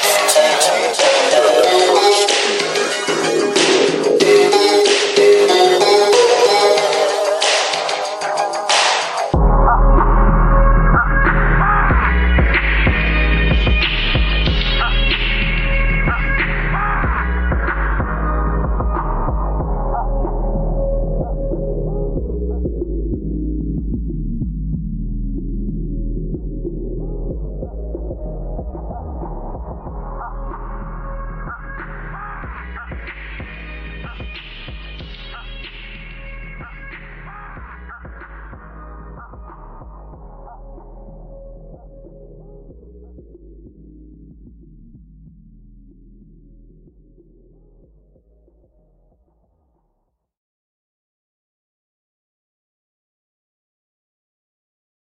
Yeah.